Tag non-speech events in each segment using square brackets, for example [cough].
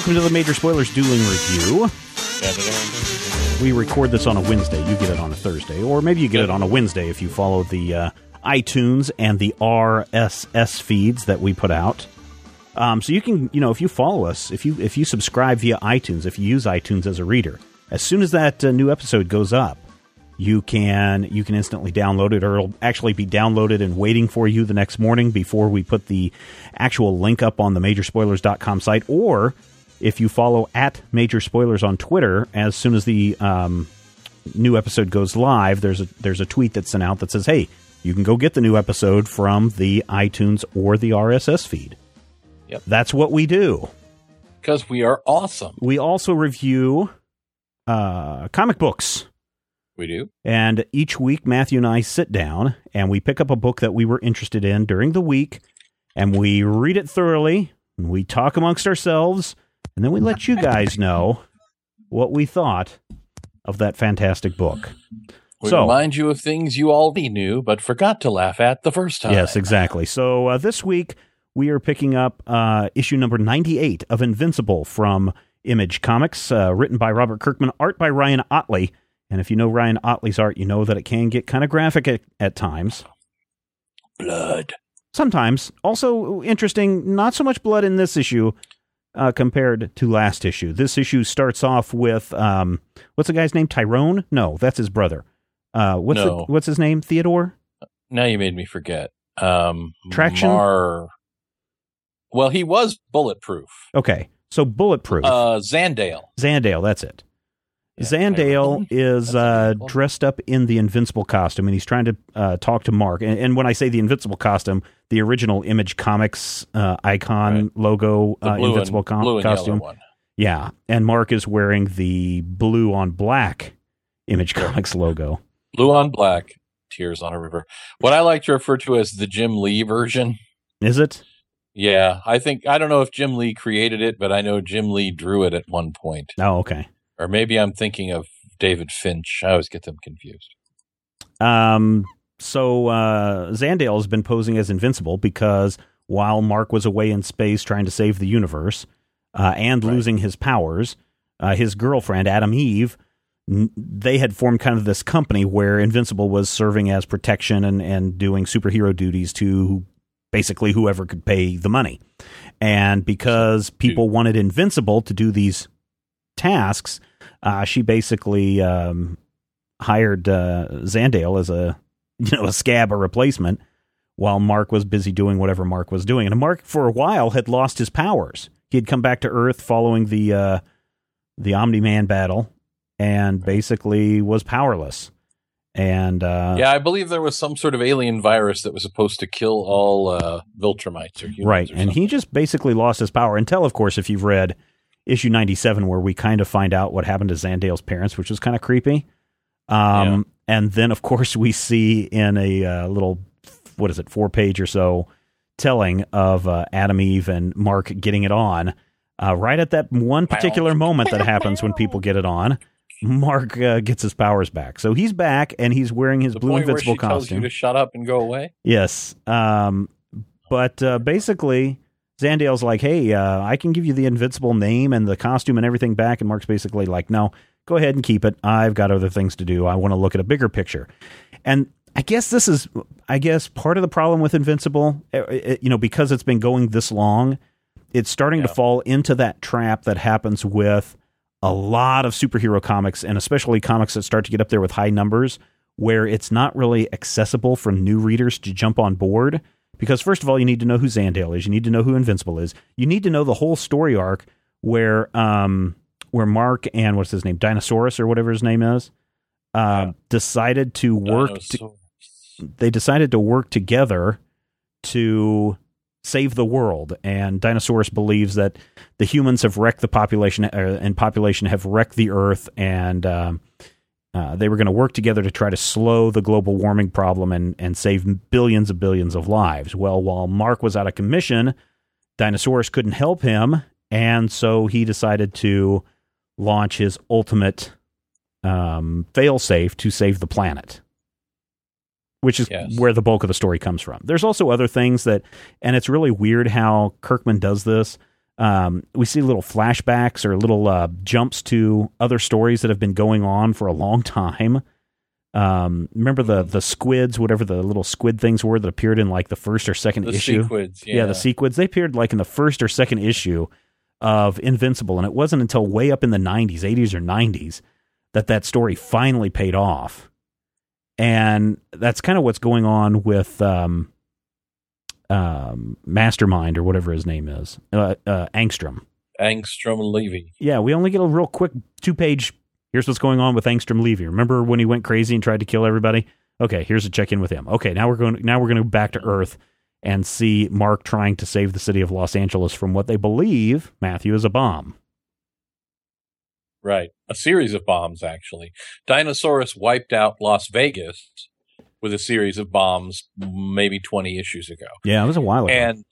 welcome to the Major Spoilers Dueling Review. We record this on a Wednesday. You get it on a Thursday, or maybe you get it on a Wednesday if you follow the uh, iTunes and the RSS feeds that we put out. Um, so you can, you know, if you follow us, if you if you subscribe via iTunes, if you use iTunes as a reader, as soon as that uh, new episode goes up, you can you can instantly download it, or it'll actually be downloaded and waiting for you the next morning before we put the actual link up on the majorspoilers.com site, or if you follow at Major Spoilers on Twitter, as soon as the um, new episode goes live, there's a there's a tweet that's sent out that says, "Hey, you can go get the new episode from the iTunes or the RSS feed." Yep. That's what we do. Because we are awesome. We also review uh, comic books. We do. And each week, Matthew and I sit down and we pick up a book that we were interested in during the week and we read it thoroughly and we talk amongst ourselves and then we let you [laughs] guys know what we thought of that fantastic book. We So- remind you of things you already knew but forgot to laugh at the first time. Yes, exactly. So uh, this week we are picking up uh, issue number 98 of Invincible from Image Comics, uh, written by Robert Kirkman, art by Ryan Ottley. And if you know Ryan Ottley's art, you know that it can get kind of graphic at, at times. Blood. Sometimes. Also interesting, not so much blood in this issue uh, compared to last issue. This issue starts off with um, what's the guy's name? Tyrone? No, that's his brother. Uh, what's No. the, what's his name? Theodore? Now you made me forget. Um, Traction? Mar- well, he was bulletproof. Okay, so bulletproof. Uh, Zandale. Zandale, that's it. Yeah, Zandale is uh, dressed up in the Invincible costume, and he's trying to uh, talk to Mark. And, and when I say the Invincible costume, the original Image Comics uh, icon Right. logo uh, Invincible and, com- and costume. Yeah, and Mark is wearing the blue on black Image Comics logo. Blue on black. Tears on a river. What I like to refer to as the Jim Lee version. Is it? Yeah, I think I don't know if Jim Lee created it, but I know Jim Lee drew it at one point. Oh, okay. Or maybe I'm thinking of David Finch. I always get them confused. Um, so uh, Zandale has been posing as invincible because while Mark was away in space trying to save the universe uh, and Right. losing his powers, uh, his girlfriend Atom Eve, n- they had formed kind of this company where Invincible was serving as protection and and doing superhero duties to basically whoever could pay the money. And because people wanted Invincible to do these tasks, uh, she basically um, hired uh, Zandale as a [laughs] you know a scab or replacement while Mark was busy doing whatever Mark was doing. And Mark for a while had lost his powers. He had come back to Earth following the uh, the Omni Man battle and basically was powerless. And uh, yeah, I believe there was some sort of alien virus that was supposed to kill all uh, Viltrumites or humans. right, or and he just basically lost his power until, of course, if you've read issue ninety seven, where we kind of find out what happened to Zandale's parents, which was kind of creepy. Um, and then of course we see in a uh, little what is it, four page or so telling of uh, Atom Eve and Mark getting it on. Uh, right at that one particular moment that happens when people get it on, Mark uh, gets his powers back. So he's back and he's wearing his the blue invincible costume. you to shut up and go away. Yes. Um, but uh, basically, Zandale's like, hey, uh, I can give you the invincible name and the costume and everything back. And Mark's basically like, no, go ahead and keep it. I've got other things to do. I want to look at a bigger picture. And I guess this is, I guess, part of the problem with Invincible, uh, uh, you know, because it's been going this long, it's starting to fall into that trap that happens with a lot of superhero comics and especially comics that start to get up there with high numbers where it's not really accessible for new readers to jump on board because first of all you need to know who Zandale is you need to know who Invincible is you need to know the whole story arc where um where Mark and what's his name Dinosaurus or whatever his name is uh, Yeah. decided to work to, they decided to work together to save the world. And Dinosaurus believes that the humans have wrecked the population, uh, and population have wrecked the Earth, and um, uh, they were going to work together to try to slow the global warming problem and and save billions and billions of lives. Well, while Mark was out of commission, Dinosaurus couldn't help him, and so he decided to launch his ultimate um, failsafe to save the planet which is Yes. where the bulk of the story comes from. There's also other things that, and it's really weird how Kirkman does this. Um, we see little flashbacks or little uh, jumps to other stories that have been going on for a long time. Um, remember the the squids, whatever the little squid things were that appeared in like the first or second The issue. sequids, yeah. yeah, the sequids. They appeared like in the first or second issue of Invincible, and it wasn't until way up in the '90s, '80s or '90s that that story finally paid off. And that's kind of what's going on with um, um, Mastermind or whatever his name is, uh, uh, Angstrom. Angstrom Levy. Yeah, we only get a real quick two page. Here's what's going on with Angstrom Levy. Remember when he went crazy and tried to kill everybody? Okay, here's a check in with him. Okay, now we're going. Now we're going to go back to Earth and see Mark trying to save the city of Los Angeles from what they believe Matthew is a bomb. Right. A series of bombs, actually. Dinosaurus wiped out Las Vegas with a series of bombs maybe 20 issues ago. Yeah, it was a while ago. And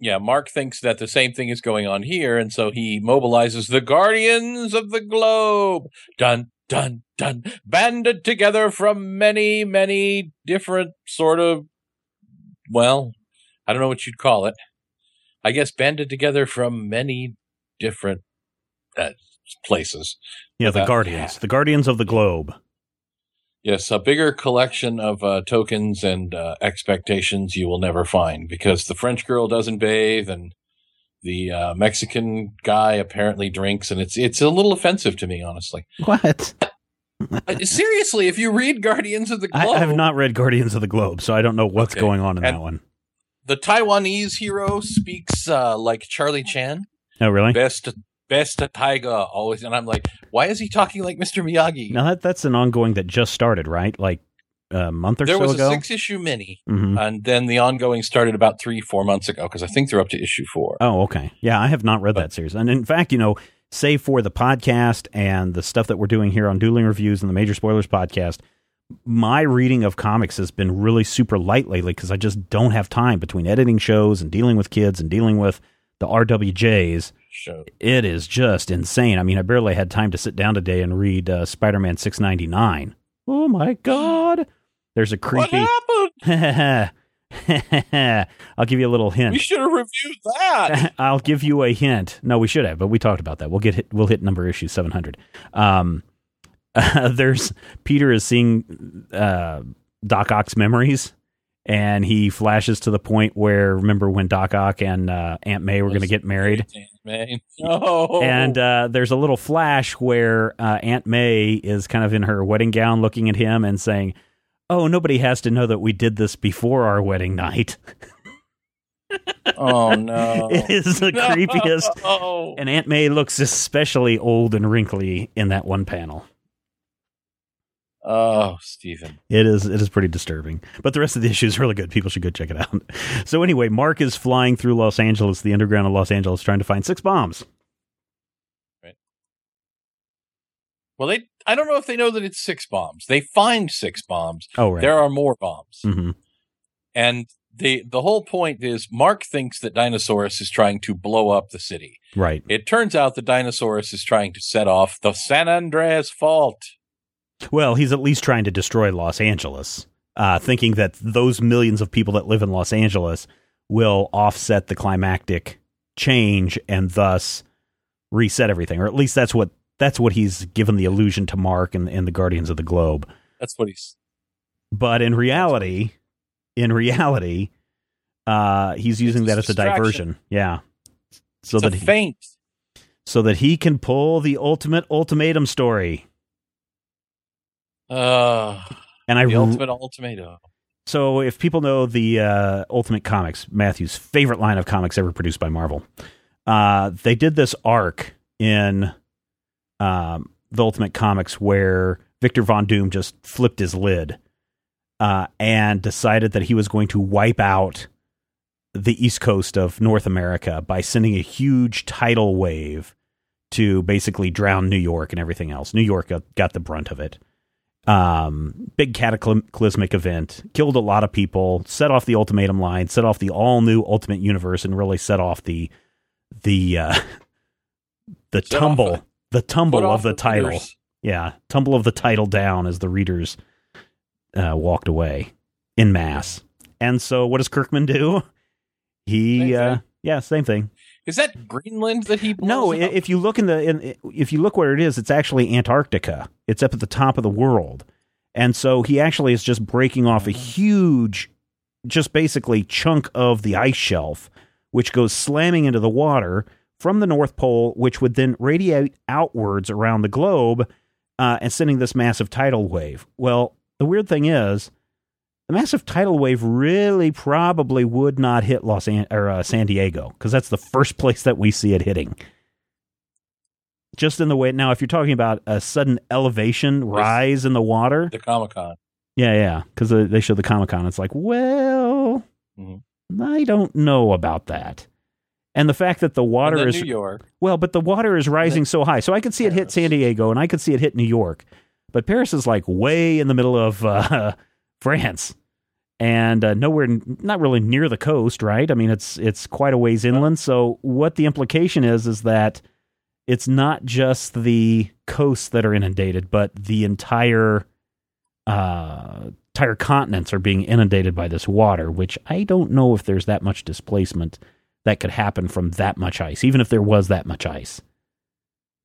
yeah, Mark thinks that the same thing is going on here. And so he mobilizes the Guardians of the Globe. Dun, dun, dun. Banded together from many, many different sort of, well, I don't know what you'd call it. I guess banded together from many different uh, places. yeah, the Guardians, the Guardians of the Globe. Yes, a bigger collection of uh, tokens and uh, expectations you will never find because the French girl doesn't bathe and the uh, Mexican guy apparently drinks, and it's it's a little offensive to me, honestly. What? Seriously, if you read Guardians of the I, Globe, I have not read Guardians of the Globe, so I don't know what's Okay. going on in And- that one. the Taiwanese hero speaks uh, like Charlie Chan, Oh, really? best best tiger always, and I'm like, why is he talking like Mr. Miyagi? Now that that's an ongoing that just started, right? Like a month or there so ago. There was a six issue mini, Mhm. and then the ongoing started about three four months ago because I think they're up to issue four. Oh, okay. Yeah, I have not read But- that series. And in fact, you know, save for the podcast and the stuff that we're doing here on Dueling Reviews and the Major Spoilers podcast, my reading of comics has been really super light lately because I just don't have time between editing shows and dealing with kids and dealing with the RWJs. Show. It is just insane. I mean, I barely had time to sit down today and read uh, Spider Man 699. Oh my God. There's a creepy. What happened? [laughs] I'll give you a little hint. We should have reviewed that. [laughs] I'll give you a hint. No, we should have, but we talked about that. We'll get hit, we'll hit number issue seven hundred. Um, [laughs] there's Peter is seeing uh, Doc Ock's memories, and he flashes to the point where remember when Doc Ock and uh, Aunt May were going to get married. No. [laughs] and uh, there's a little flash where uh, Aunt May is kind of in her wedding gown, looking at him and saying. Oh, nobody has to know that we did this before our wedding night. oh [laughs] no. It is the [laughs] creepiest. Oh. And Aunt May looks especially old and wrinkly in that one panel. Oh, Stephen. It is it is pretty disturbing. But the rest of the [laughs] issue is really good. People should go check it out. [laughs] So anyway, Mark is flying through Los Angeles, the underground of Los Angeles, trying to find six bombs. Right. Well, they. I don't know if they know that it's six bombs. They find six bombs. Oh right. There are more bombs, hmm and the the whole point is Mark thinks that Dinosaurus is trying to blow up the city. Right. It turns out that Dinosaurus is trying to set off the San Andreas Fault. Well, he's at least trying to destroy Los Angeles, uh, thinking that those millions of people that live in Los Angeles will offset the climactic change and thus reset everything, or at least that's what that's what he's given the illusion to Mark and, and the Guardians of the Globe. That's what he's. But in reality, in reality, uh, he's using that as a diversion. Yeah. So it's that he, feint. so that he can pull the ultimate ultimatum story. Uh, And I the ultimate ultimatum. So, if people know the uh, Ultimate Comics, Matthew's favorite line of comics ever produced by Marvel, uh, they did this arc in um, the Ultimate Comics where Victor Von Doom just flipped his lid uh, and decided that he was going to wipe out the East Coast of North America by sending a huge tidal wave to basically drown New York and everything else. New York got, got the brunt of it um, big cataclysmic event, killed a lot of people, set off the ultimatum line, set off the all new Ultimate Universe, and really set off the the uh, [laughs] the Set tumble, the- the tumble of off the title. readers. Yeah, tumble of the title down as the readers uh, walked away in mass. And so, what does Kirkman do? Same He, uh, yeah, same thing. Is that Greenland that he? No, up? if you look in the in, if you look where it is, it's actually Antarctica. It's up at the top of the world, and so he actually is just breaking off a huge, just basically chunk of the ice shelf, which goes slamming into the water from the North Pole, which would then radiate outwards around the globe, uh, and sending this massive tidal wave. Well, the weird thing is. The massive tidal wave really probably would not hit Los An- or uh, San Diego because that's the first [laughs] place that we see it hitting just in the way now if you're talking about a sudden elevation rise in the water the Comic Con. yeah yeah because they show the comic-con it's like well Mhm. i don't know about that and the fact that the water is New York. well but the water is rising so high so i could see it hit san diego and i could see it hit new york but paris is like way in the middle of uh, france. And uh, nowhere not really near the coast right? I mean it's it's quite a ways inland. So what the implication is is that it's not just the coasts that are inundated but the entire uh entire continents are being inundated by this water which i don't know if there's that much displacement that could happen from that much ice even if there was that much ice.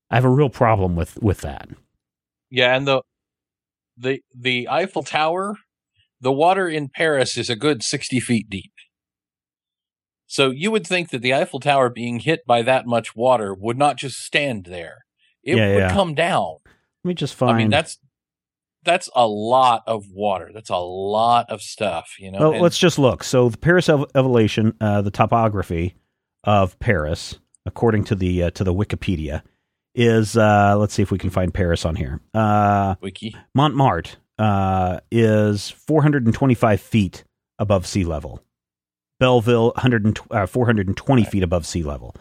I have a real problem with with that. Yeah, and the the the Eiffel Tower, the water in Paris is a good sixty feet deep. So you would think that the Eiffel Tower being hit by that much water would not just stand there; it Yeah, would yeah. come down. let me just find I mean, that's that's a lot of water. That's a lot of stuff. You know. Well, And- let's just look. So the Paris ev- elevation, uh, the topography of Paris, according to the uh, to the Wikipedia, is uh, let's see if we can find Paris on here. Uh, wiki. Montmartre uh, is 425 feet above sea level. Belleville 100 uh, 420 feet above sea level.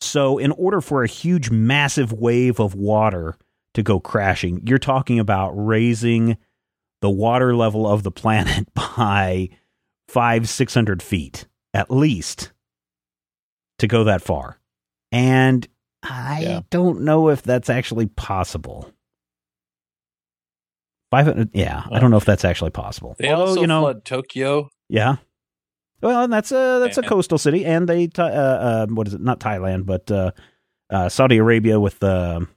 So, in order for a huge, massive wave of water to go crashing, you're talking about raising the water level of the planet [laughs] by five, six hundred feet at least to go that far. And I Yeah. don't know if that's actually possible. Five yeah, I don't know if that's actually possible. They Although, also you know, flood Tokyo. yeah. Well, and that's a that's a coastal city, and they uh, uh, what is it? Not Thailand, but uh, uh, Saudi Arabia with the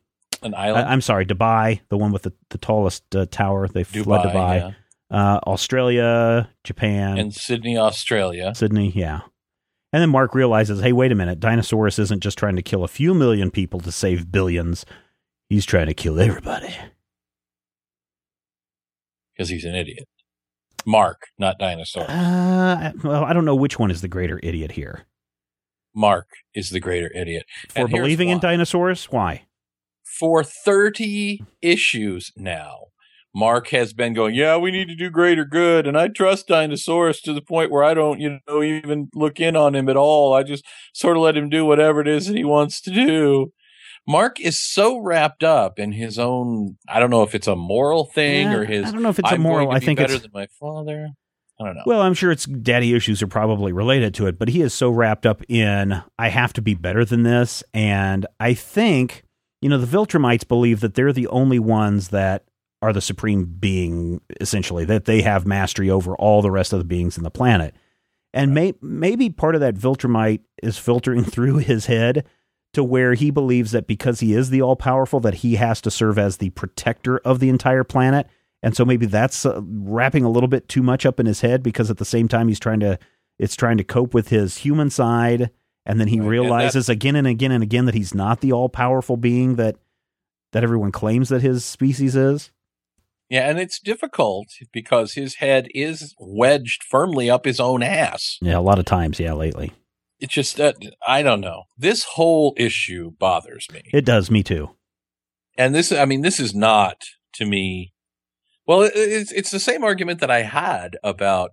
An I, island. I'm sorry, Dubai, the one with the, the tallest uh, tower. They flood Dubai. yeah. Uh, Australia, Japan, and Sydney, Australia. Sydney, yeah. And then Mark realizes, hey, wait a minute, Dinosaurus isn't just trying to kill a few million people to save billions. He's trying to kill everybody. Because he's an idiot. Mark, not dinosaur. Uh, well, I don't know which one is the greater idiot here. Mark is the greater idiot. For believing in dinosaurs? Why? For 30 issues now, Mark has been going, yeah, we need to do greater good. And I trust Dinosaurus to the point where I don't, you know, even look in on him at all. I just sort of let him do whatever it is that he wants to do. Mark is so wrapped up in his own, I don't know if it's a moral thing Eh, or his, I don't know if it's a I'm moral. going I think better it's than my father. I don't know. Well, I'm sure it's daddy issues are probably related to it, but he is so wrapped up in I have to be better than this, and I think you know the Viltrumites believe that they're the only ones that are the supreme being, essentially that they have mastery over all the rest of the beings in the planet, and may, maybe part of that Viltrumite is filtering [laughs] through his head to where he believes that because he is the all powerful, that he has to serve as the protector of the entire planet. And so maybe that's uh, wrapping a little bit too much up in his head because at the same time he's trying to it's trying to cope with his human side and then he Right, and realizes again and again and again that he's not the all powerful being that that everyone claims that his species is. Yeah, and it's difficult because his head is wedged firmly up his own ass. Yeah, a lot of times, yeah, lately. It's just that I don't know. This whole issue bothers me. It does me too. and this I mean this is not to me well it, it's it's the same argument that I had about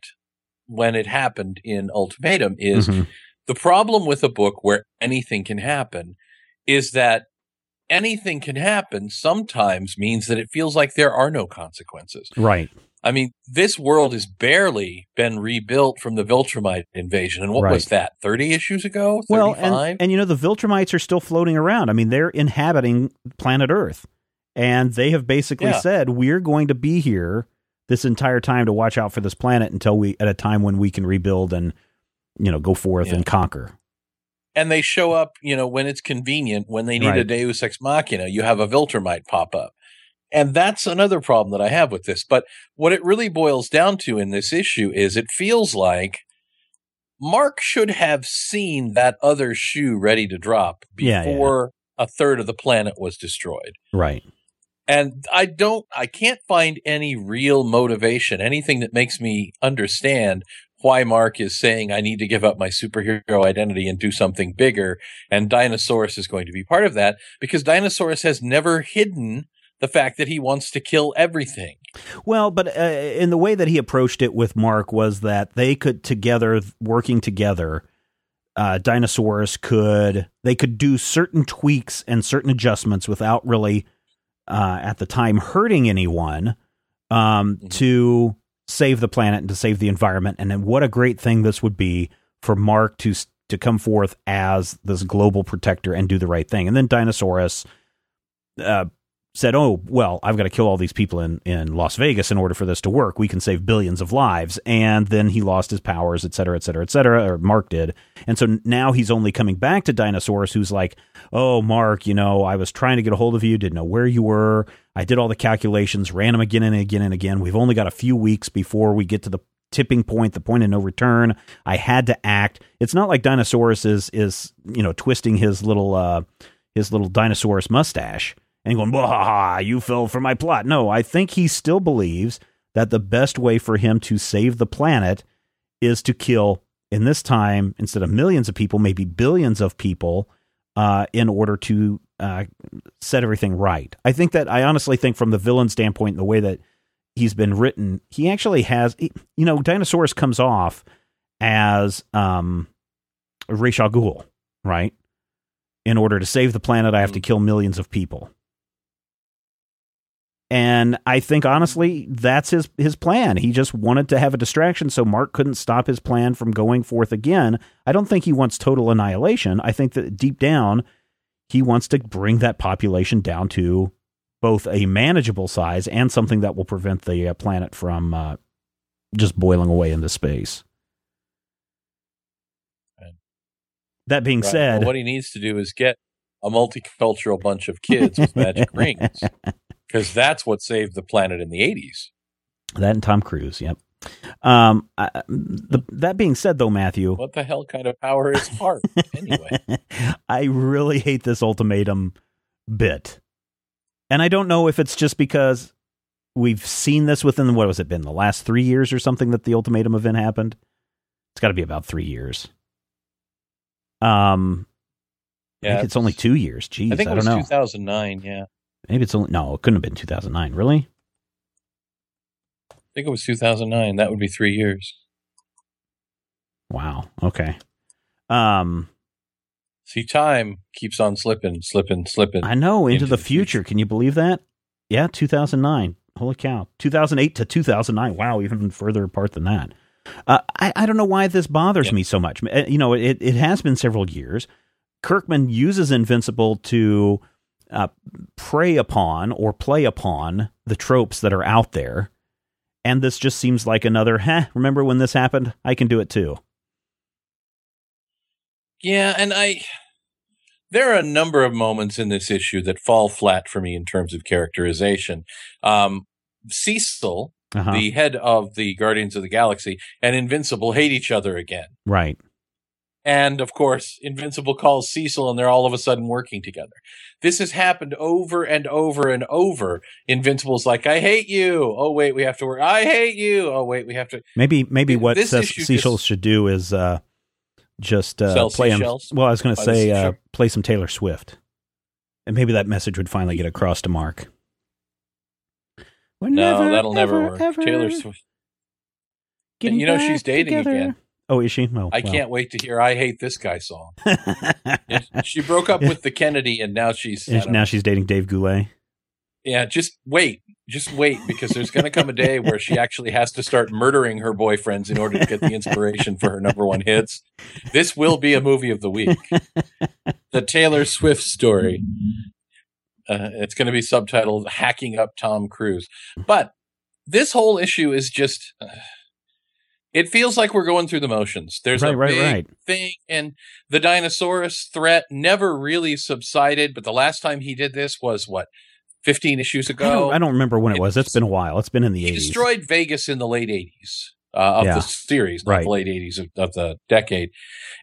when it happened in Ultimatum is Mhm. the problem with a book where anything can happen is that anything can happen sometimes means that it feels like there are no consequences. Right. I mean, this world has barely been rebuilt from the Viltrumite invasion. And what Right. was that, 30 issues ago? 35? Well, and, and you know the Viltrumites are still floating around. I mean, they're inhabiting planet Earth, and they have basically Yeah. said we're going to be here this entire time to watch out for this planet until we at a time when we can rebuild and you know go forth Yeah. and conquer. And they show up, you know, when it's convenient, when they need Right. a Deus Ex Machina, you have a Viltrumite pop up. And that's another problem that I have with this. But what it really boils down to in this issue is it feels like Mark should have seen that other shoe ready to drop Yeah, yeah. before a third of the planet was destroyed. Right. And I don't, I can't find any real motivation, anything that makes me understand why Mark is saying I need to give up my superhero identity and do something bigger. And Dinosaurus is going to be part of that because Dinosaurus has never hidden the fact that he wants to kill everything. Well, but uh, in the way that he approached it with Mark was that they could together, working together, uh, Dinosaurus could they could do certain tweaks and certain adjustments without really, uh, at the time, hurting anyone, um, Mhm. to save the planet and to save the environment. And then what a great thing this would be for Mark to to come forth as this global protector and do the right thing. And then Dinosaurus uh, said, "Oh, well, I've got to kill all these people in in Las Vegas in order for this to work. We can save billions of lives." And then he lost his powers, et cetera, et cetera, et cetera, or Mark did. And so now he's only coming back to Dinosaurus, who's like, "Oh, Mark, you know, I was trying to get a hold of you, didn't know where you were. I did all the calculations, ran them again and again and again. We've only got a few weeks before we get to the tipping point, the point of no return. I had to act. It's not like Dinosaurus is is you know twisting his little uh his little Dinosaurus mustache." And going, "Bah, you fell for my plot." No, I think he still believes that the best way for him to save the planet is to kill, in this time, instead of millions of people, maybe billions of people, uh, in order to uh, set everything right. I think that I honestly think, from the villain standpoint, the way that he's been written, he actually has, you know, Dinosaurus comes off as um, Ra's al Ghul, right? In order to save the planet, I have to kill millions of people. And I think honestly, that's his his plan. He just wanted to have a distraction so Mark couldn't stop his plan from going forth again. I don't think he wants total annihilation. I think that deep down, he wants to bring that population down to both a manageable size and something that will prevent the uh, planet from uh, just boiling away into space. Right. That being Right. said, Well, what he needs to do is get a multicultural bunch of kids with magic [laughs] rings because that's what saved the planet in the 80s. That and Tom Cruise. Yep. Um. I, the, that being said, though, Matthew, What the hell kind of power is heart [laughs] anyway? I really hate this ultimatum bit, and I don't know if it's just because we've seen this within what was it been the last three years or something that the ultimatum event happened. It's got to be about three years. Um. I Yeah, think it's only two years. Jeez, I think it I was don't know. 2009. Yeah, Maybe it's only no. It couldn't have been 2009. Really? I think it was 2009. That would be three years. Wow. Okay. Um. See, time keeps on slipping, slipping, slipping. I know into, into the the future. future. Can you believe that? Yeah, 2009. Holy cow. 2008 to 2009. Wow, even further apart than that. Uh, I, I don't know why this bothers Yep. me so much. Uh, You know, it, it has been several years. Kirkman uses Invincible to uh, prey upon or play upon the tropes that are out there. And this just seems like another, huh, remember when this happened? I can do it too. Yeah, and I there are a number of moments in this issue that fall flat for me in terms of characterization. Um, Cecil, Uh-huh. the head of the Guardians of the Galaxy, and Invincible hate each other again. right. And of course, Invincible calls Cecil and they're all of a sudden working together. This has happened over and over and over. Invincible's like, I hate you. Oh, wait, we have to work. I hate you. Oh, wait, we have to. Maybe maybe what Cecil should do is uh, just uh, play him. Well, I was going to say uh, play some Taylor Swift, and maybe that message would finally get across to Mark. We're No, never, that'll never ever, work. ever Taylor Swift. you know she's dating together. again. Oh, is she? Oh, I can't wait to hear I Hate This Guy song. [laughs] she broke up with the Kennedy and now she's. And now she's dating Dave Goulet. Yeah, just wait. Just wait because there's going to come a day where she actually has to start murdering her boyfriends in order to get the inspiration for her number one hits. This will be a movie of the week. The Taylor Swift story. Uh, it's going to be subtitled Hacking Up Tom Cruise. But this whole issue is just. Uh, it feels like we're going through the motions. There's right, a right, big right. thing, and the Dinosaurus threat never really subsided. But the last time he did this was what, 15 issues ago? I don't, I don't remember when it, It was. It's been a while. It's been in the he 80s. destroyed Vegas in the late 80s uh, of Yeah. the series, Right. the late 80s of, of the decade.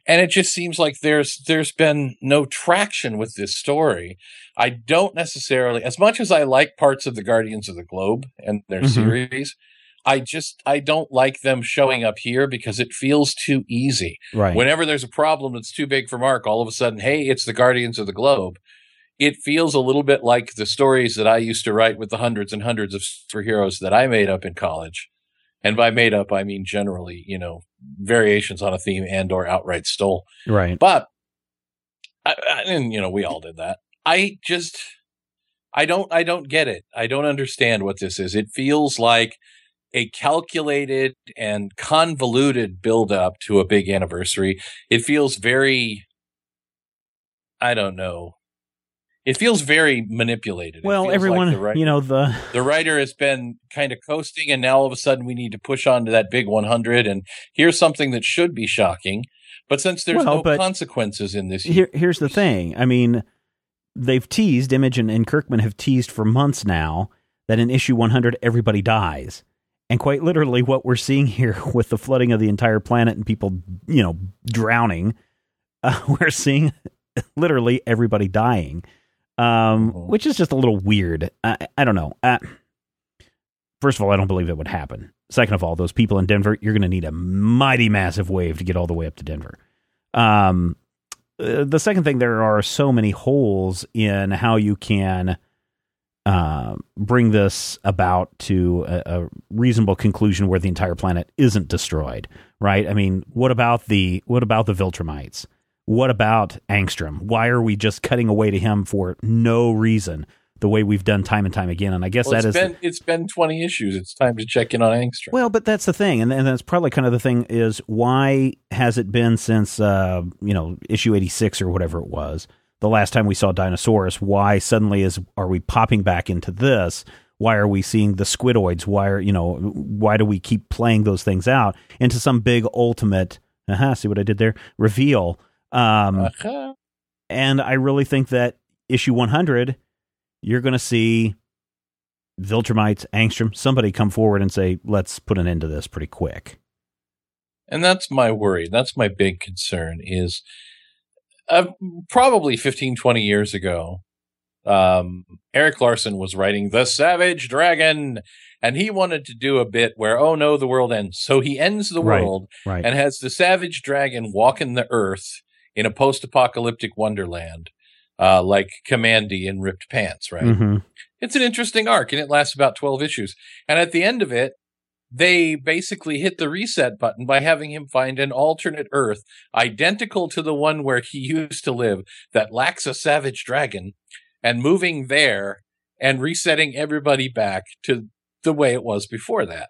And it just seems like there's there's been no traction with this story. I don't necessarily, as much as I like parts of the Guardians of the Globe and their Mhm. series. I just I don't like them showing up here because it feels too easy. right. Whenever there's a problem that's too big for Mark, all of a sudden, hey, it's the Guardians of the Globe. It feels a little bit like the stories that I used to write with the hundreds and hundreds of superheroes that I made up in college. And by made up, I mean generally, you know, variations on a theme and or outright stole. right. But, I, I, and you know, we all did that. I just, I don't, I don't get it. I don't understand what this is. It feels like a calculated and convoluted build up to a big anniversary. It feels very, I don't know. It feels very manipulated. Well, like everyone, the, wri- you know, the [laughs] the writer has been kind of coasting, and now all of a sudden we need to push on to that big 100. And here's something that should be shocking, but since there's Well, no consequences in this, here, here's the thing. I mean, they've teased, Image and, and Kirkman have teased for months now that in issue 100, everybody dies. And quite literally, what we're seeing here [laughs] with the flooding of the entire planet and people, you know, drowning, [laughs] uh, we're seeing [laughs] literally everybody dying, um, Mhm. which is just a little weird. I, I don't know. Uh, first of all, I don't believe it would happen. Second of all, those people in Denver, you're going to need a mighty massive wave to get all the way up to Denver. Um, uh, the second thing, there are so many holes in how you can uh, bring this about to a, a reasonable conclusion where the entire planet isn't destroyed. Right? I mean, what about the what about the Viltrumites? What about Angstrom? Why are we just cutting away to him for no reason? The way we've done time and time again, and I guess well, that it's is been it's been 20 issues. It's time to check in on Angstrom. well, but that's the thing, and, and that's probably kind of the thing is why has it been since uh, you know issue eighty six or whatever it was the last time we saw Dinosaurus. Why suddenly is are we popping back into this? Why are we seeing the squidoids? Why are you know why do we keep playing those things out into some big ultimate? Uh-huh, see what I did there? Reveal. Um, Uh-huh. and I really think that issue 100, you're going to see Viltrumites, Angstrom, somebody come forward and say, let's put an end to this pretty quick. And that's my worry. That's my big concern is uh, probably 15, 20 years ago, um, Erik Larsen was writing The Savage Dragon, and he wanted to do a bit where, oh no, the world ends. So he ends the Right. world Right. and has the Savage Dragon walking the earth in a post apocalyptic wonderland, uh, like Kamandi in Ripped Pants, right? hmm it's an interesting arc and it lasts about 12 issues. And at the end of it, they basically hit the reset button by having him find an alternate Earth identical to the one where he used to live that lacks a savage dragon and moving there and resetting everybody back to the way it was before that.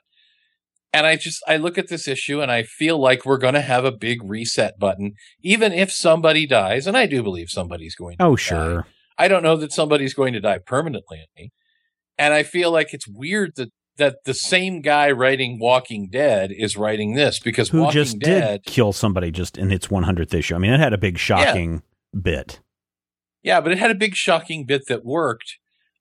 And I just, I look at this issue and I feel like we're going to have a big reset button, even if somebody dies. And I do believe somebody's going to Oh, die. sure. I don't know that somebody's going to die permanently. And I feel like it's weird that that the same guy writing Walking Dead is writing this because Who Walking just Dead, did kill somebody just in its 100th issue. I mean, it had a big, shocking bit. yeah, but it had a big shocking bit that worked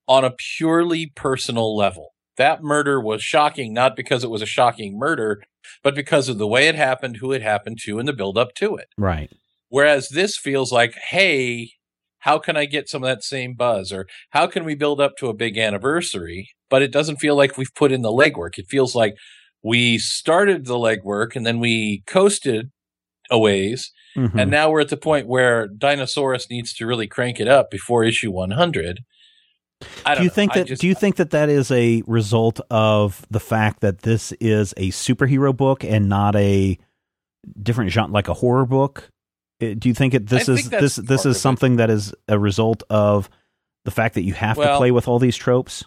on a purely personal level. That murder was shocking not because it was a shocking murder, but because of the way it happened, who it happened to, and the build up to it. Right. Whereas this feels like, hey, how can I get some of that same buzz? Or how can we build up to a big anniversary? But it doesn't feel like we've put in the legwork. It feels like we started the legwork and then we coasted a ways. Mhm. And now we're at the point where Dinosaurus needs to really crank it up before issue 100. I don't do you think that just- do you think that that is a result of the fact that this is a superhero book and not a different genre like a horror book do you think it this I is this this is it. something that is a result of the fact that you have to play with all these tropes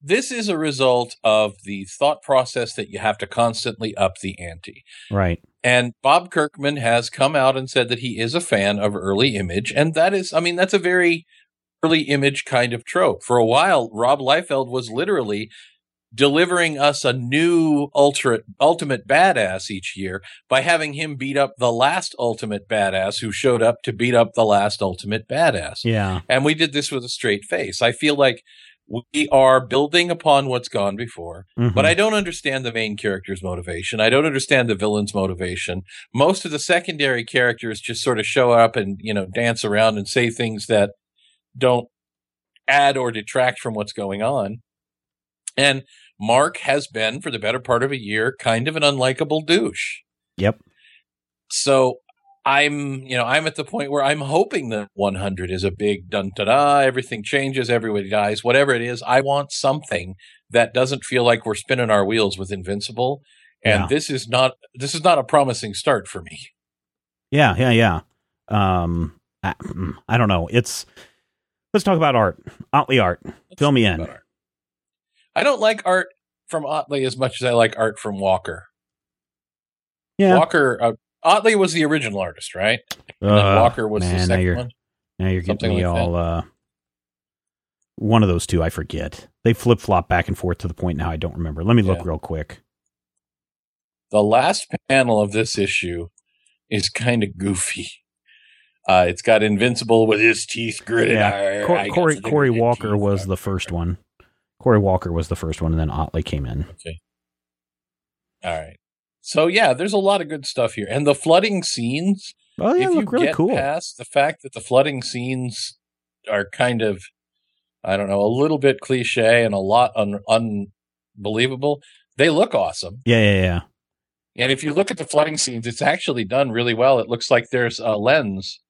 this is a result of the thought process that you have to constantly up the ante. right And Bob Kirkman has come out and said that he is a fan of early image. And that is, I mean, that's a very early image kind of trope. For a while, Rob Liefeld was literally delivering us a new ultra ultimate badass each year by having him beat up the last ultimate badass who showed up to beat up the last ultimate badass. Yeah. And we did this with a straight face. I feel like we are building upon what's gone before, Mhm. but I don't understand the main character's motivation. I don't understand the villain's motivation. Most of the secondary characters just sort of show up and, you know, dance around and say things that don't add or detract from what's going on. And Mark has been, for the better part of a year, kind of an unlikable douche. Yep. So I'm, you know, I'm at the point where I'm hoping that 100 is a big dun da da, everything changes, everybody dies, whatever it is. I want something that doesn't feel like we're spinning our wheels with Invincible. And Yeah. this is not, this is not a promising start for me. Yeah, yeah, yeah. Um, I, I don't know. It's let's talk about art. Ottley art. Fill me in. I don't like art from Ottley as much as I like art from Walker. Yeah. Walker, uh, Ottley was the original artist, right? And Uh, Walker was man, the now second you're one. now you're getting something me like all. Uh, one of those two, I forget. They flip flop back and forth to the point now I don't remember. Let me look Yeah. real quick. The last panel of this issue is kind of goofy. Uh, it's got Invincible with his teeth gritted. Yeah, "Arr, Cor- I Cory Cory Walker teeth." was the first one. Cory Walker was the first one, and then Ottley came in. Okay. All right. So yeah, there's a lot of good stuff here, and the flooding scenes. Oh yeah, if you look really get cool. past the fact that the flooding scenes are kind of, I don't know, a little bit cliche and a lot un- unbelievable, they look awesome. Yeah, yeah, yeah. And if you look at the flooding scenes, it's actually done really well. It looks like there's a lens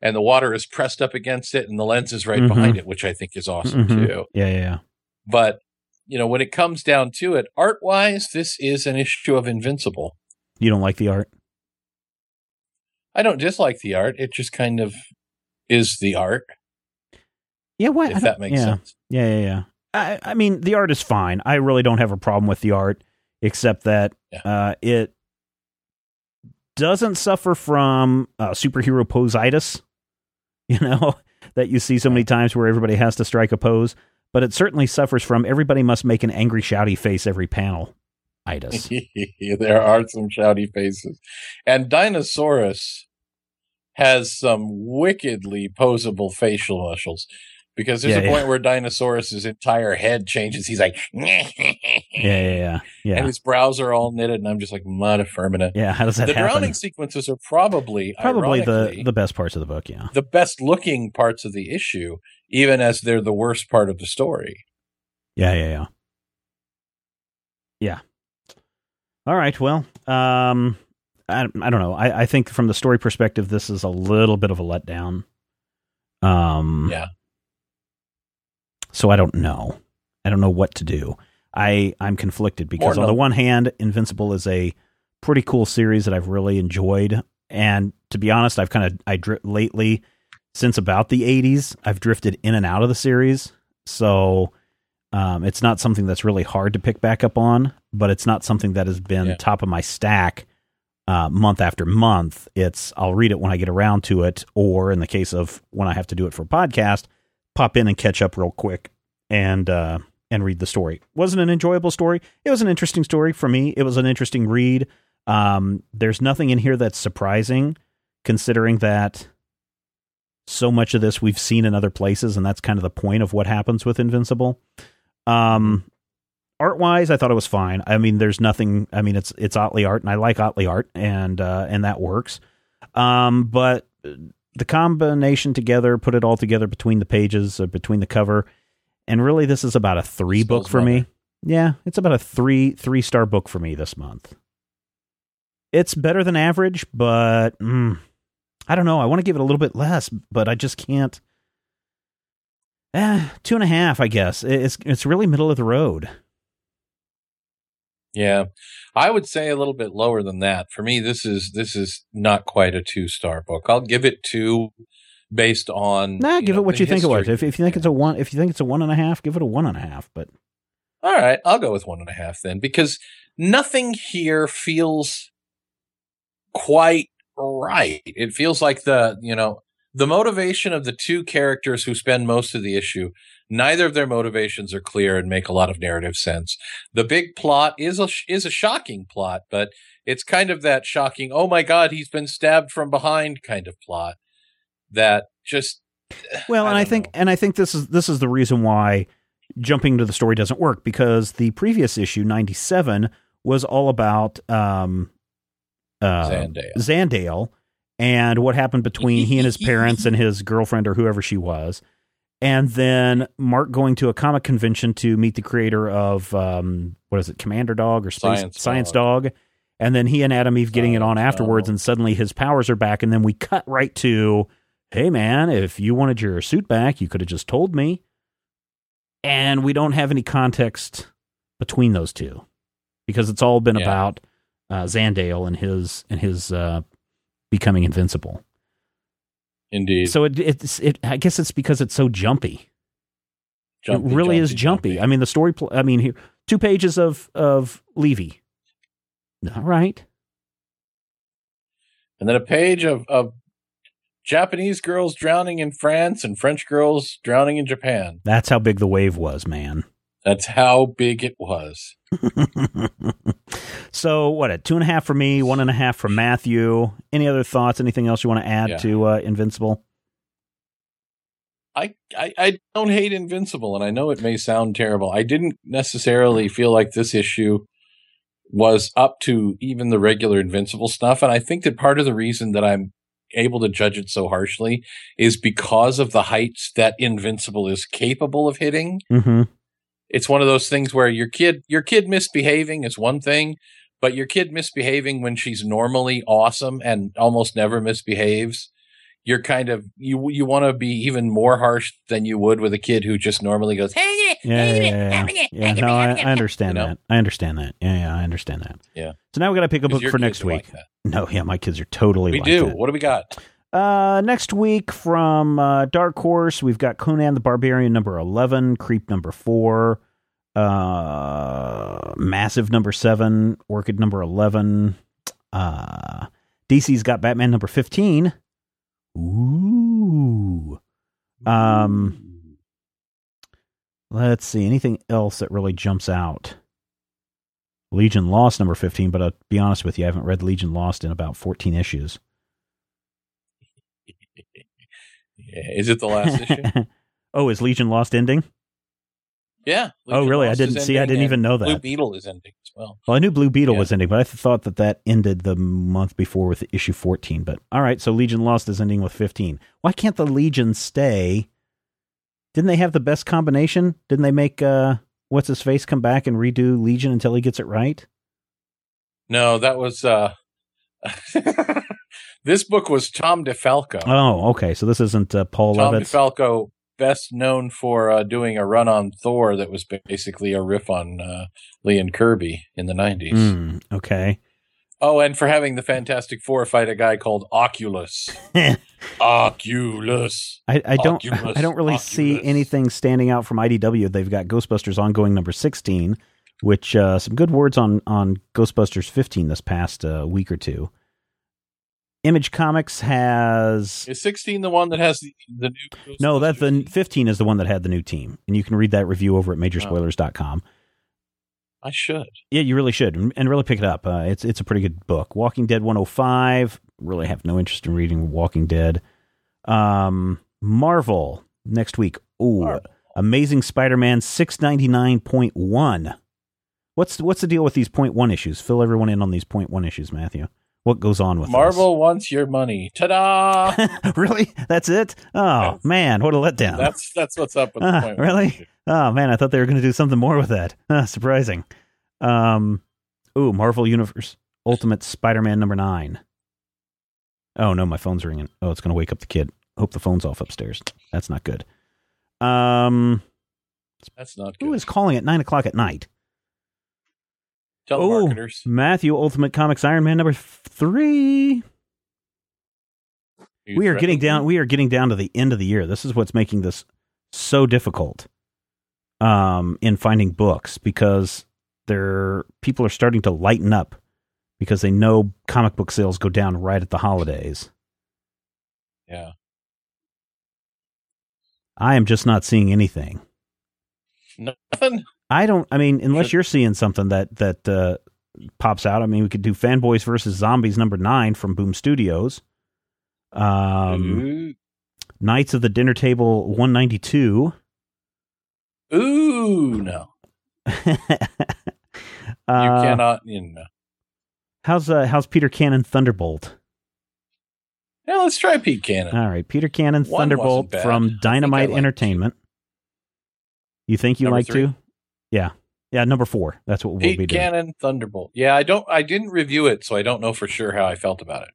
and the water is pressed up against it and the lens is right Mhm. behind it, which I think is awesome Mhm. too. Yeah, yeah, yeah. But, you know, when it comes down to it, art wise, this is an issue of Invincible. You don't like the art? I don't dislike the art. It just kind of is the art, Yeah, what? If that makes yeah. sense. Yeah, yeah, yeah. I, I mean, the art is fine. I really don't have a problem with the art, except that Yeah. uh, it doesn't suffer from uh, superhero poseitis, [laughs] you know, that you see so many times where everybody has to strike a pose. But it certainly suffers from everybody must make an angry, shouty face every panel itis. [laughs] there are some shouty faces. And Dinosaurus has some wickedly posable facial muscles because there's Yeah, a yeah. point where Dinosaurus's entire head changes. He's like, [laughs] yeah, yeah, yeah, yeah. and his brows are all knitted, and I'm just like, mud affirmative. yeah, how does that happen? The happen? drowning sequences are probably Probably the, the best parts of the book, yeah. the best looking parts of the issue, even as they're the worst part of the story. Yeah, yeah, yeah. Yeah. All right. Well, um, I, I don't know. I, I think from the story perspective, this is a little bit of a letdown. Um, Yeah. So I don't know. I don't know what to do. I I'm conflicted because More on the one hand, Invincible is a pretty cool series that I've really enjoyed, and to be honest, I've kind of I dri- lately since about the 80s, I've drifted in and out of the series. So um, it's not something that's really hard to pick back up on, but it's not something that has been Yeah. top of my stack uh, month after month. It's I'll read it when I get around to it, or in the case of when I have to do it for a podcast, pop in and catch up real quick and uh, and read the story. Wasn't an enjoyable story. It was an interesting story for me. It was an interesting read. Um, there's nothing in here that's surprising, considering that so much of this we've seen in other places, and that's kind of the point of what happens with Invincible. Um, art wise, I thought it was fine. I mean, there's nothing. I mean, it's it's Ottley art, and I like Ottley art, and uh, and that works. Um, but the combination together, put it all together between the pages, uh, between the cover, and really, this is about a three book for me. Yeah, it's about a three three star book for me this month. It's better than average, but mm, I don't know. I want to give it a little bit less, but I just can't. Eh, two and a half, I guess. It's it's really middle of the road. Yeah, I would say a little bit lower than that. For me, this is this is not quite a two star book. I'll give it two, based on. Nah, give know, it what you think it was. If if you think it's a one, if you think it's a one and a half, give it a one and a half. But All right, I'll go with one and a half then, because nothing here feels quite right. It feels like the you know the motivation of the two characters who spend most of the issue, neither of their motivations are clear and make a lot of narrative sense. The big plot is a is a shocking plot, but it's kind of that shocking, oh my god, he's been stabbed from behind kind of plot that just [sighs] well, I and I think know. and I think this is this is the reason why jumping to the story doesn't work because the previous issue 97 was all about um uh, Zandale. Zandale and what happened between he and his parents and his girlfriend or whoever she was. And then Mark going to a comic convention to meet the creator of um, what is it, Commander Dog or Space Science, Science Dog. Dog. And then he and Atom Eve getting Science it on afterwards, Dog. and suddenly his powers are back. And then we cut right to, hey man, if you wanted your suit back, you could have just told me. And we don't have any context between those two because it's all been yeah. about uh, Zandale and his and his uh, becoming invincible. Indeed. So it, it's it. I guess it's because it's so jumpy. jumpy it really jumpy, is jumpy. jumpy. I mean, the story. Pl- I mean, here two pages of of Levy. All right. And then a page of of Japanese girls drowning in France and French girls drowning in Japan. That's how big the wave was, man. That's how big it was. [laughs] so what? A two and a half for me, one and a half for Matthew. Any other thoughts? Anything else you want to add yeah. to uh, Invincible? I, I I don't hate Invincible, and I know it may sound terrible. I didn't necessarily feel like this issue was up to even the regular Invincible stuff, and I think that part of the reason that I'm able to judge it so harshly is because of the heights that Invincible is capable of hitting. Mm-hmm it's one of those things where your kid your kid misbehaving is one thing, but your kid misbehaving when she's normally awesome and almost never misbehaves, you're kind of you you want to be even more harsh than you would with a kid who just normally goes yeah yeah yeah, yeah. yeah no I, I understand you know? that. I understand that. Yeah yeah I understand that. Yeah. So now we got to pick a book for next week. like no yeah my kids are totally we like do. that. what do we got uh, next week from uh, Dark Horse, we've got Conan the Barbarian number 11, Creep number 4, uh, Massive number 7, Orchid number 11. Uh, DC's got Batman number 15. Ooh. Um, let's see. Anything else that really jumps out? Legion Lost number 15, but I'll be honest with you, I haven't read Legion Lost in about 14 issues. Is it the last issue? [laughs] oh, is Legion Lost ending? Yeah. Legion oh, really? Lost I didn't see. I didn't even know that. Blue Beetle is ending as well. Well, I knew Blue Beetle yeah. was ending, but I thought that that ended the month before with issue 14. But all right, so Legion Lost is ending with 15. Why can't the Legion stay? Didn't they have the best combination? Didn't they make uh what's his face come back and redo Legion until he gets it right? No, that was uh [laughs] This book was Tom DeFalco. Oh, okay. So this isn't uh, Paul Tom Levitz. DeFalco, best known for uh, doing a run on Thor that was basically a riff on uh, Lee and Kirby in the 90s. Mm, okay. Oh, and for having the Fantastic Four fight a guy called Oculus. [laughs] Oculus. I, I don't. [laughs] Oculus, I don't really Oculus. see anything standing out from IDW. They've got Ghostbusters ongoing number sixteen, which uh, some good words on on Ghostbusters fifteen this past uh, week or two. Image Comics has is sixteen the one that has the, the new. No, that the fifteen is the one that had the new team, and you can read that review over at majorspoilers.com. I should. Yeah, you really should, and really pick it up. Uh, it's it's a pretty good book. Walking Dead 105. Really have no interest in reading Walking Dead. Um, Marvel next week. Ooh, Amazing Spider-Man 699.1. What's what's the deal with these point one issues? Fill everyone in on these point one issues, Matthew what goes on with Marvel wants your money. Ta-da! [laughs] really? That's it? Oh yeah. man, what a letdown. That's that's what's up with uh, the point. Really? Oh man, I thought they were going to do something more with that. [laughs] Uh, surprising. Um, ooh, Marvel Universe Ultimate Spider-Man number nine. Oh no, my phone's ringing. Oh, it's going to wake up the kid. Hope the phone's off upstairs. That's not good. Um, that's not good. Who is calling at nine o'clock at night? Telemarketers. Oh, Matthew, Ultimate Comics Iron Man number three. We are getting down. We are getting down to the end of the year. This is what's making this so difficult um, in finding books because there people are starting to lighten up because they know comic book sales go down right at the holidays. Yeah. I am just not seeing anything. Nothing. I don't. I mean, unless you're seeing something that that uh, pops out. I mean, we could do Fanboys versus Zombies number nine from Boom Studios. Um, Knights of the Dinner Table one ninety two. Ooh, no. [laughs] you Uh, cannot. You know. How's uh, how's Peter Cannon Thunderbolt? Yeah, let's try Pete Cannon. All right, Peter Cannon One Thunderbolt wasn't bad. I from Dynamite Entertainment. You think you Number like three? to? Yeah, yeah. Number four. That's what we'll be Pete doing. Cannon Thunderbolt. Yeah, I don't. I didn't review it, so I don't know for sure how I felt about it.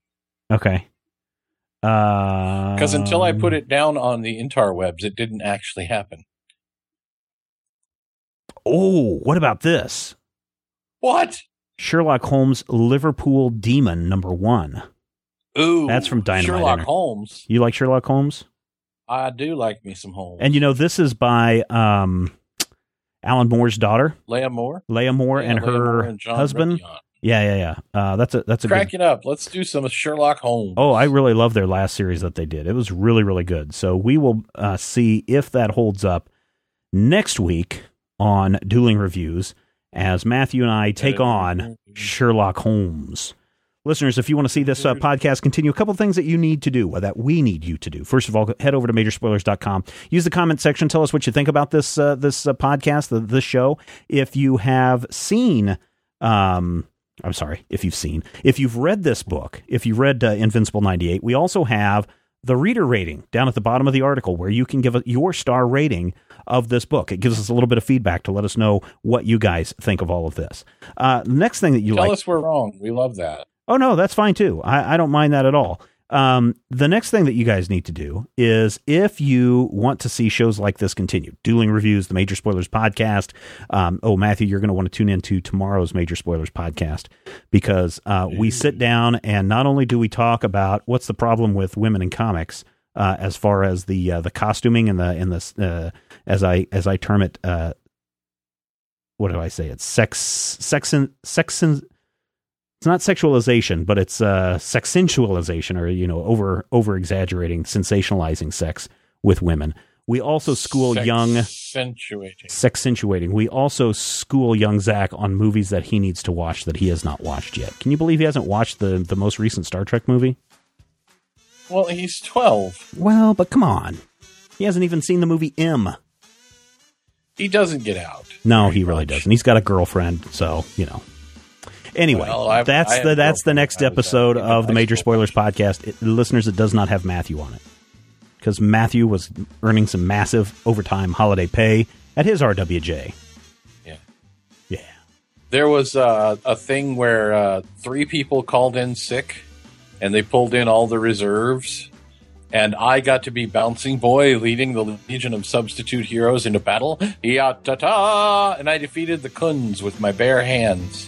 Okay. Because Because until I put it down on the interwebs, it didn't actually happen. Oh, what about this? What? Sherlock Holmes Liverpool Demon number one. Ooh, That's from Dynamite Sherlock Enter- Holmes. You like Sherlock Holmes? I do like me some Holmes. And you know this is by um, Alan Moore's daughter, Leah Moore Leah Moore, Yeah, and Leah her Moore and husband. Yeah, yeah, yeah. Uh, that's a that's a good. Cracking up. Let's do some Sherlock Holmes. Oh, I really love their last series that they did. It was really, really good. So we will uh, see if that holds up next week on Dueling Reviews as Matthew and I take on Sherlock Holmes. Listeners, if you want to see this uh, podcast continue, a couple things that you need to do, or that we need you to do. First of all, head over to majorspoilers.com. Use the comment section. Tell us what you think about this uh, this uh, podcast, the, this show. If you have seen, um, I'm sorry, if you've seen, if you've read this book, if you've read uh, Invincible 98, we also have the reader rating down at the bottom of the article where you can give a, your star rating of this book. It gives us a little bit of feedback to let us know what you guys think of all of this. Uh, next thing that you Tell like. Tell us we're wrong. We love that. Oh no, that's fine too. I, I don't mind that at all. Um, the next thing that you guys need to do is if you want to see shows like this continue, Dueling Reviews, the Major Spoilers podcast. Um, oh, Matthew, you're going to want to tune into tomorrow's Major Spoilers podcast because uh, we sit down and not only do we talk about what's the problem with women in comics uh, as far as the uh, the costuming and the and the uh, as I as I term it. Uh, what do I say? It's sex, sex, and sex, it's not sexualization, but it's uh, sexsensualization, or you know, over over exaggerating, sensationalizing sex with women. We also school young Accentuating. sexcentuating. We also school young Zach on movies that he needs to watch that he has not watched yet. Can you believe he hasn't watched the the most recent Star Trek movie? Well, he's 12. Well, but come on, he hasn't even seen the movie M. He doesn't get out. No, he really much. doesn't. He's got a girlfriend, so you know. Anyway, Well, I've- that's I the that's the next I uh, episode of the Major. Spoilers podcast. It, listeners, it does not have Matthew on it because Matthew was earning some massive overtime holiday pay at his RWJ. Yeah. Yeah. There was uh, a thing where uh, three people called in sick and they pulled in all the reserves. And I got to be bouncing boy leading the Legion of Substitute Heroes into battle. Ya ta ta! And I defeated the Khunds with my bare hands.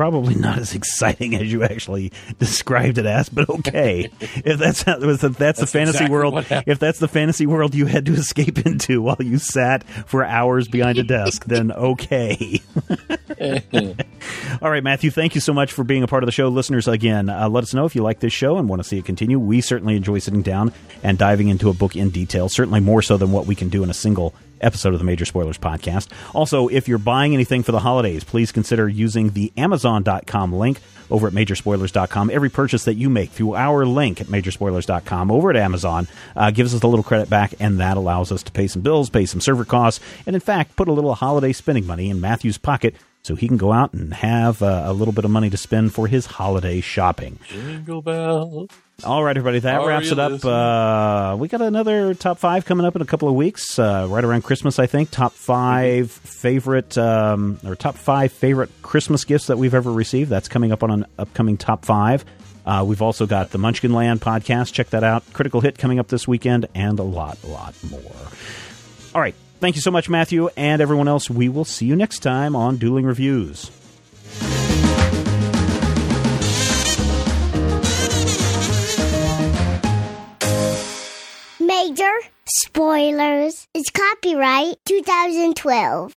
Probably not as exciting as you actually described it as, but okay. [laughs] if that's how, if that's, the fantasy exactly world, if that's the fantasy world you had to escape into while you sat for hours behind a desk, then okay. [laughs] All right, Matthew, thank you so much for being a part of the show. Listeners, again, uh, let us know if you like this show and want to see it continue. We certainly enjoy sitting down and diving into a book in detail, certainly more so than what we can do in a single episode of the Major Spoilers podcast. Also, if you're buying anything for the holidays, please consider using the Amazon.com link over at Majorspoilers.com. Every purchase that you make through our link at Majorspoilers.com over at Amazon uh, gives us a little credit back, and that allows us to pay some bills, pay some server costs, and in fact, put a little holiday spending money in Matthew's pocket so he can go out and have uh, a little bit of money to spend for his holiday shopping. Jingle bell. All right, everybody, that Are wraps it up. Uh, we got another top five coming up in a couple of weeks, uh, right around Christmas, I think. Top 5 favorite um, or top five favorite Christmas gifts that we've ever received. That's coming up on an upcoming top five. Uh, we've also got the Munchkin Land podcast. Check that out. Critical Hit coming up this weekend, and a lot, lot more. All right. Thank you so much, Matthew, and everyone else. We will see you next time on Dueling Reviews. Major spoilers. It's copyright 2012.